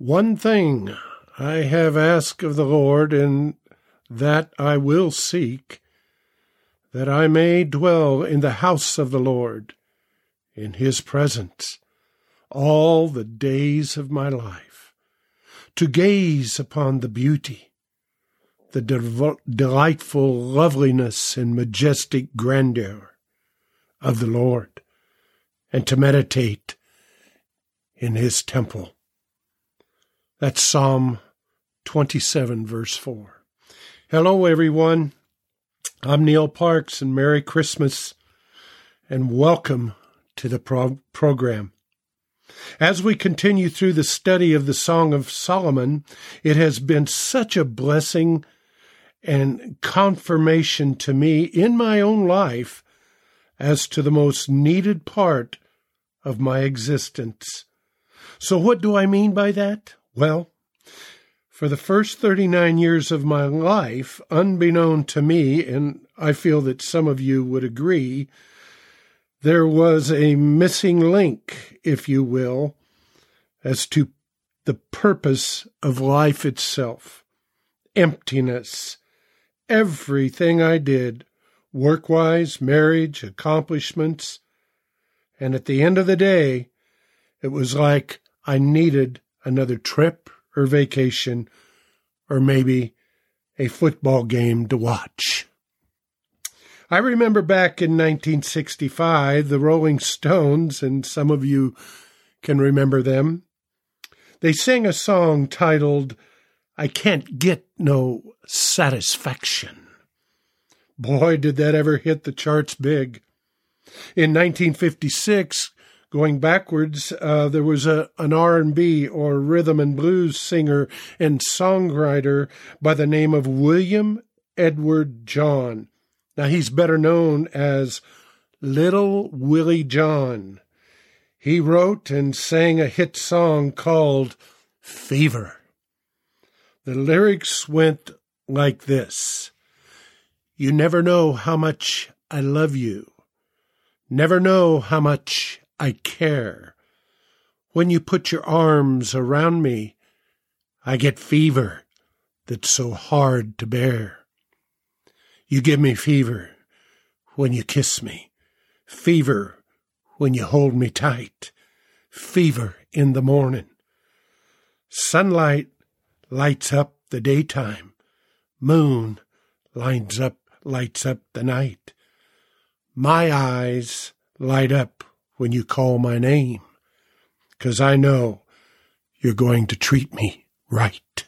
One thing I have asked of the Lord, and that I will seek, that I may dwell in the house of the Lord, in his presence, all the days of my life, to gaze upon the beauty, the de- delightful loveliness and majestic grandeur of the Lord, and to meditate in his temple. That's Psalm 27, verse 4. Hello, everyone. I'm Neil Parks, and Merry Christmas, and welcome to the pro- program. As we continue through the study of the Song of Solomon, it has been such a blessing and confirmation to me in my own life as to the most needed part of my existence. So, what do I mean by that? Well, for the first 39 years of my life, unbeknown to me, and I feel that some of you would agree, there was a missing link, if you will, as to the purpose of life itself. Emptiness. Everything I did, work wise, marriage, accomplishments, and at the end of the day, it was like I needed another trip or vacation or maybe a football game to watch. I remember back in 1965, the Rolling Stones, and some of you can remember them, they sang a song titled, I Can't Get No Satisfaction. Boy, did that ever hit the charts big. In 1956, going backwards, uh, there was a an R and B or rhythm and blues singer and songwriter by the name of William Edward John. Now he's better known as Little Willie John. He wrote and sang a hit song called Fever. The lyrics went like this You never know how much I love you. Never know how much I care. When you put your arms around me, I get fever that's so hard to bear. You give me fever when you kiss me, fever when you hold me tight, fever in the morning. Sunlight lights up the daytime, moon lines up, lights up the night. My eyes light up when you call my name, because I know you're going to treat me right.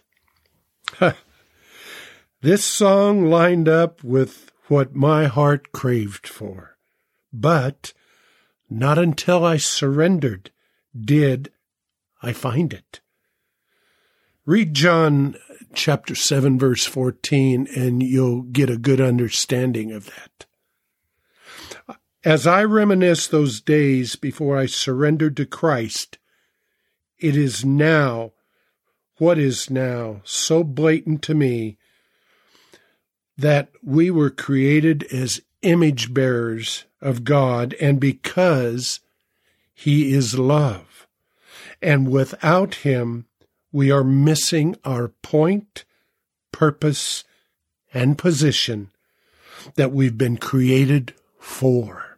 this song lined up with what my heart craved for, but not until I surrendered did I find it. Read John chapter 7 verse 14 and you'll get a good understanding of that. As I reminisce those days before I surrendered to Christ, it is now, what is now, so blatant to me that we were created as image bearers of God, and because He is love. And without Him, we are missing our point, purpose, and position that we've been created for.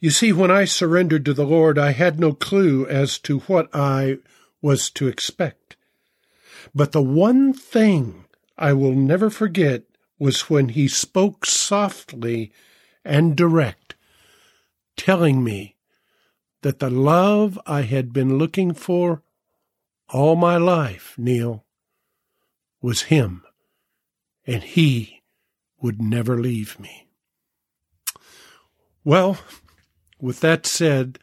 You see, when I surrendered to the Lord, I had no clue as to what I was to expect. But the one thing I will never forget was when He spoke softly and direct, telling me that the love I had been looking for all my life, Neil, was Him, and He would never leave me. Well, with that said,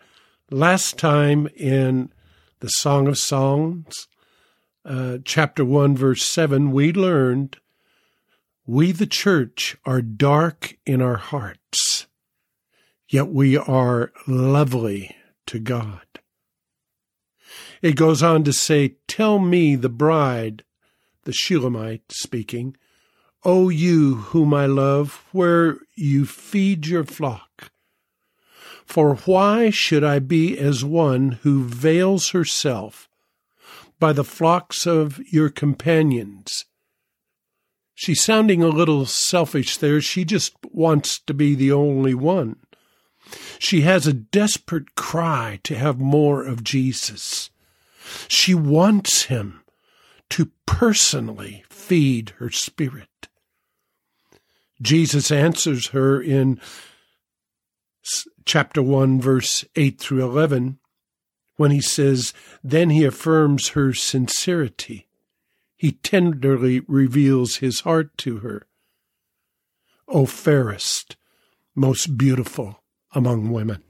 last time in the Song of Songs, uh, chapter 1, verse 7, we learned we, the church, are dark in our hearts, yet we are lovely to God. It goes on to say, Tell me, the bride, the Shulamite speaking, O you whom I love, where you feed your flock. For why should I be as one who veils herself, by the flocks of your companions. She's sounding a little selfish there. She just wants to be the only one. She has a desperate cry to have more of Jesus. She wants him to personally feed her spirit. Jesus answers her in chapter 1, verse 8 through 11, when he says, Then he affirms her sincerity. He tenderly reveals his heart to her. O fairest, most beautiful among women.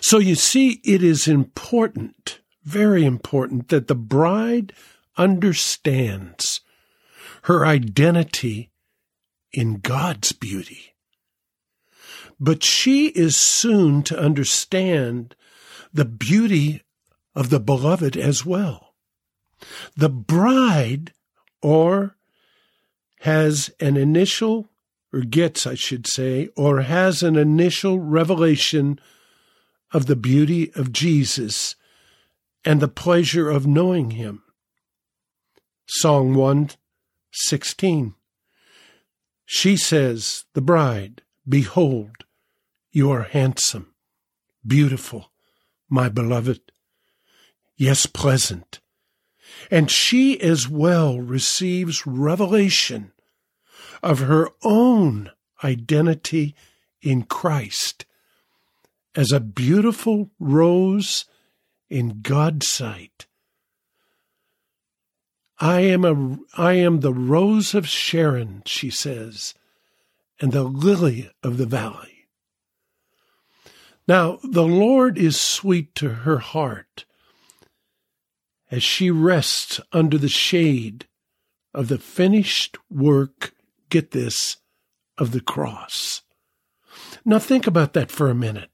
So you see, it is important, very important, that the bride understands her identity in God's beauty. But she is soon to understand the beauty of the beloved as well. The bride, or has an initial, or gets, I should say, or has an initial revelation of the beauty of Jesus and the pleasure of knowing him. Song 116. She says, the bride, Behold, you are handsome, beautiful, my beloved. Yes, pleasant. And she as well receives revelation of her own identity in Christ as a beautiful rose in God's sight. I am a I am the rose of Sharon, she says, and the lily of the valley. Now the Lord is sweet to her heart as she rests under the shade of the finished work, get this, of the cross. Now think about that for a minute.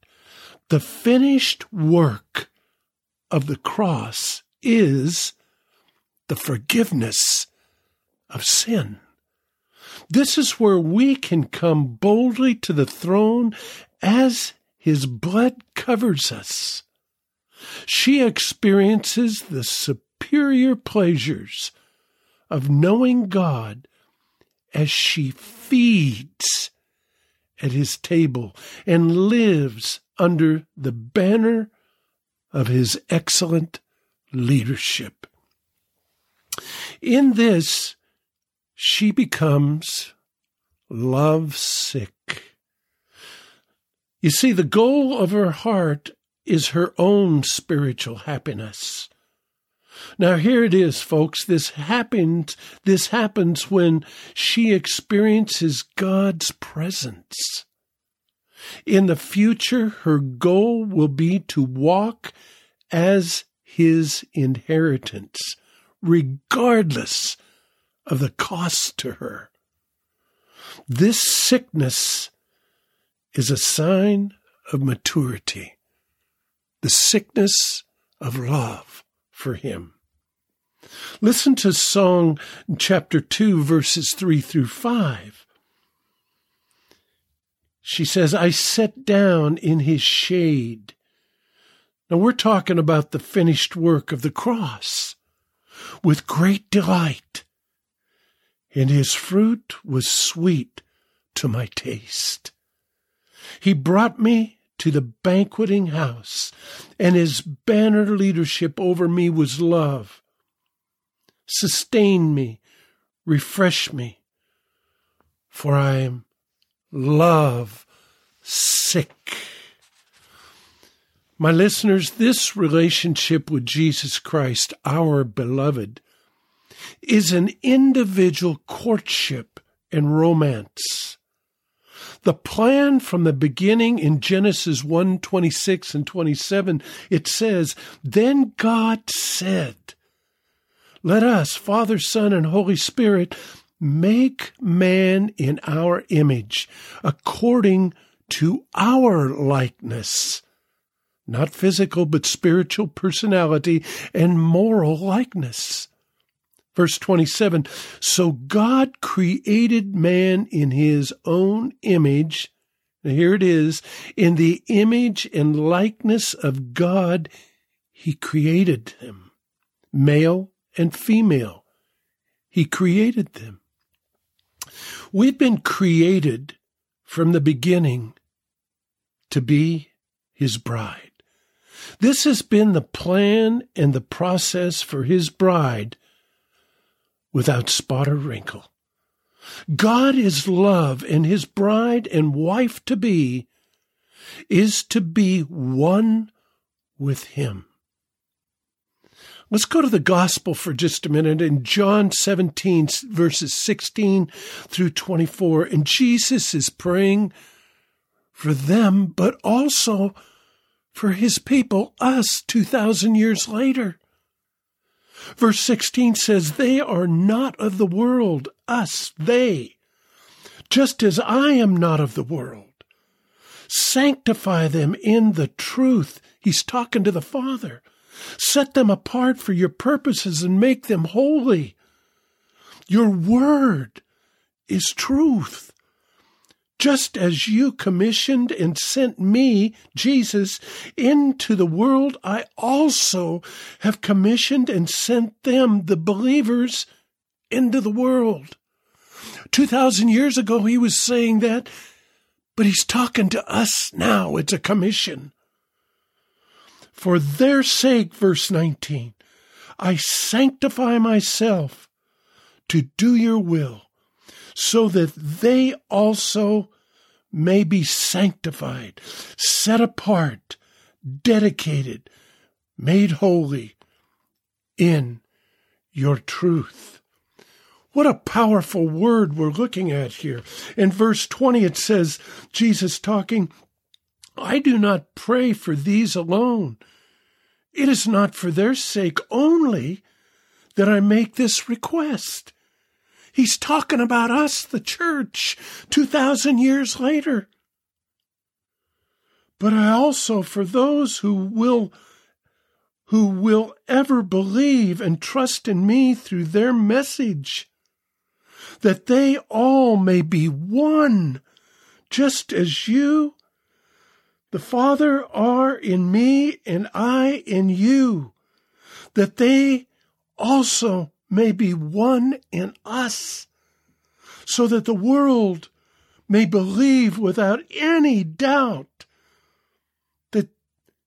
The finished work of the cross is the forgiveness of sin. This is where we can come boldly to the throne as his blood covers us. She experiences the superior pleasures of knowing God as she feeds at his table and lives under the banner of his excellent leadership. In this, she becomes lovesick. You see, the goal of her heart is her own spiritual happiness. Now here it is, folks. This happens, this happens when she experiences God's presence. In the future, her goal will be to walk as his inheritance, regardless of the cost to her. This sickness is a sign of maturity, the sickness of love for him. Listen to Song chapter 2, verses 3 through 5. She says, I sat down in his shade. Now we're talking about the finished work of the cross with great delight, and his fruit was sweet to my taste. He brought me to the banqueting house, and his banner leadership over me was love. Sustain me, refresh me, for I am love sick. My listeners, this relationship with Jesus Christ, our beloved, is an individual courtship and romance. The plan from the beginning in Genesis 1 26 and 27, it says, Then God said, Let us, Father, Son, and Holy Spirit, make man in our image, according to our likeness. Not physical, but spiritual personality and moral likeness. Verse 27 So God created man in his own image. Now here it is. In the image and likeness of God, he created him. male and female. He created them. We've been created from the beginning to be his bride. This has been the plan and the process for his bride without spot or wrinkle. God is love, and his bride and wife to be is to be one with him. Let's go to the gospel for just a minute in John 17, verses 16 through 24. And Jesus is praying for them, but also for his people, us, 2,000 years later. Verse 16 says, They are not of the world, us, they, just as I am not of the world. Sanctify them in the truth. He's talking to the Father. Set them apart for your purposes and make them holy. Your word is truth. Just as you commissioned and sent me, Jesus, into the world, I also have commissioned and sent them, the believers, into the world. Two thousand years ago, he was saying that, but he's talking to us now. It's a commission. For their sake, verse 19, I sanctify myself to do your will, so that they also may be sanctified, set apart, dedicated, made holy in your truth. What a powerful word we're looking at here. In verse 20, it says, Jesus talking, I do not pray for these alone. It is not for their sake only that I make this request. He's talking about us, the church, 2,000 years later. But I also, for those who will, who will ever believe and trust in me through their message, that they all may be one, just as you the Father are in me and I in you, that they also may be one in us, so that the world may believe without any doubt that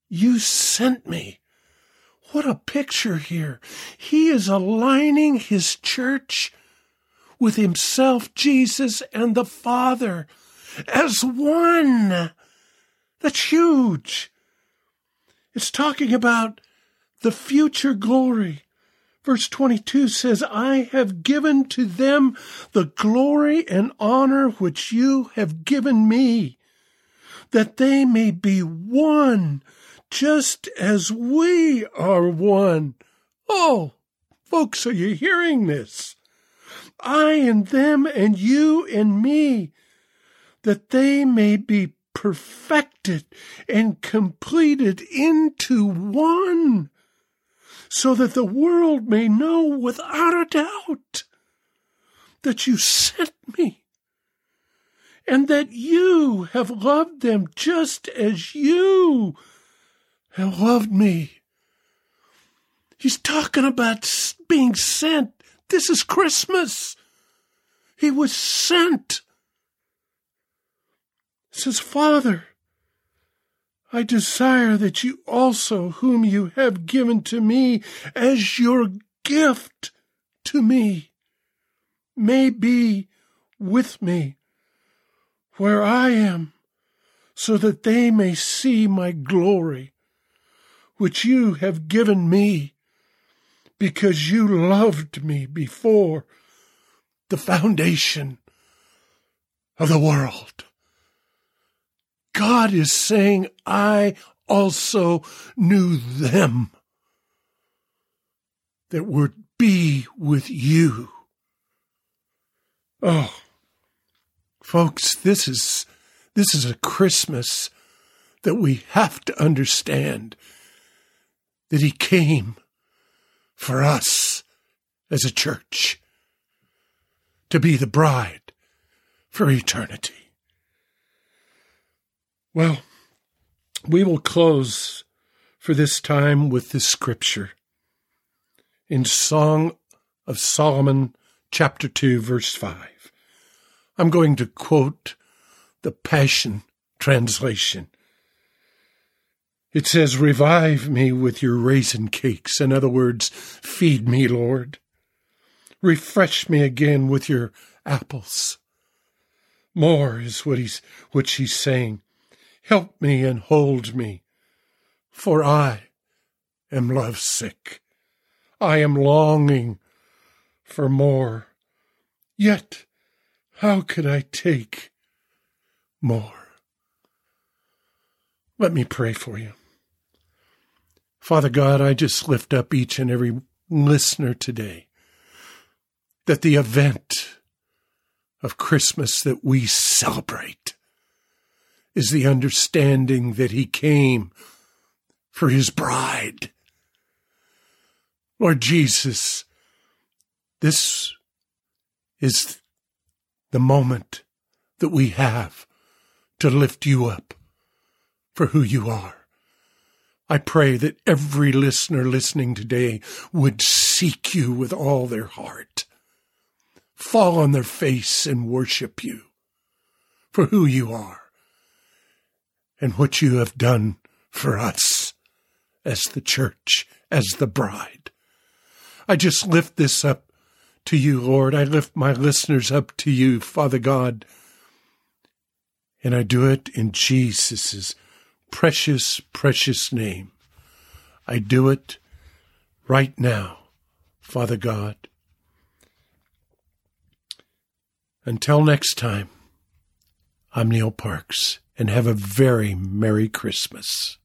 you sent me. What a picture here. He is aligning his church with himself, Jesus, and the Father as one. That's huge. It's talking about the future glory. Verse 22 says, I have given to them the glory and honor which you have given me, that they may be one, just as we are one. Oh, folks, are you hearing this? I and them and you and me, that they may be perfected and completed into one, so that the world may know without a doubt that you sent me and that you have loved them just as you have loved me. He's talking about being sent. This is Christmas. He was sent says, Father, I desire that you also, whom you have given to me as your gift to me, may be with me where I am, so that they may see my glory, which you have given me, because you loved me before the foundation of the world. God is saying, I also knew them that would be with you. Oh, folks, this is, this is a Christmas that we have to understand that he came for us as a church to be the bride for eternity. Well, we will close for this time with this scripture in Song of Solomon, chapter 2, verse 5. I'm going to quote the Passion Translation. It says, Revive me with your raisin cakes. In other words, feed me, Lord. Refresh me again with your apples. More is what he's what she's saying. Help me and hold me, for I am lovesick. I am longing for more. Yet, how could I take more? Let me pray for you. Father God, I just lift up each and every listener today that the event of Christmas that we celebrate is the understanding that He came for His bride. Lord Jesus, this is the moment that we have to lift you up for who you are. I pray that every listener listening today would seek you with all their heart fall on their face and worship you for who you are and what you have done for us as the church, as the bride. I just lift this up to you, Lord. I lift my listeners up to you, Father God. And I do it in Jesus' precious, precious name. I do it right now, Father God. Until next time, I'm Neil Parks, and have a very Merry Christmas.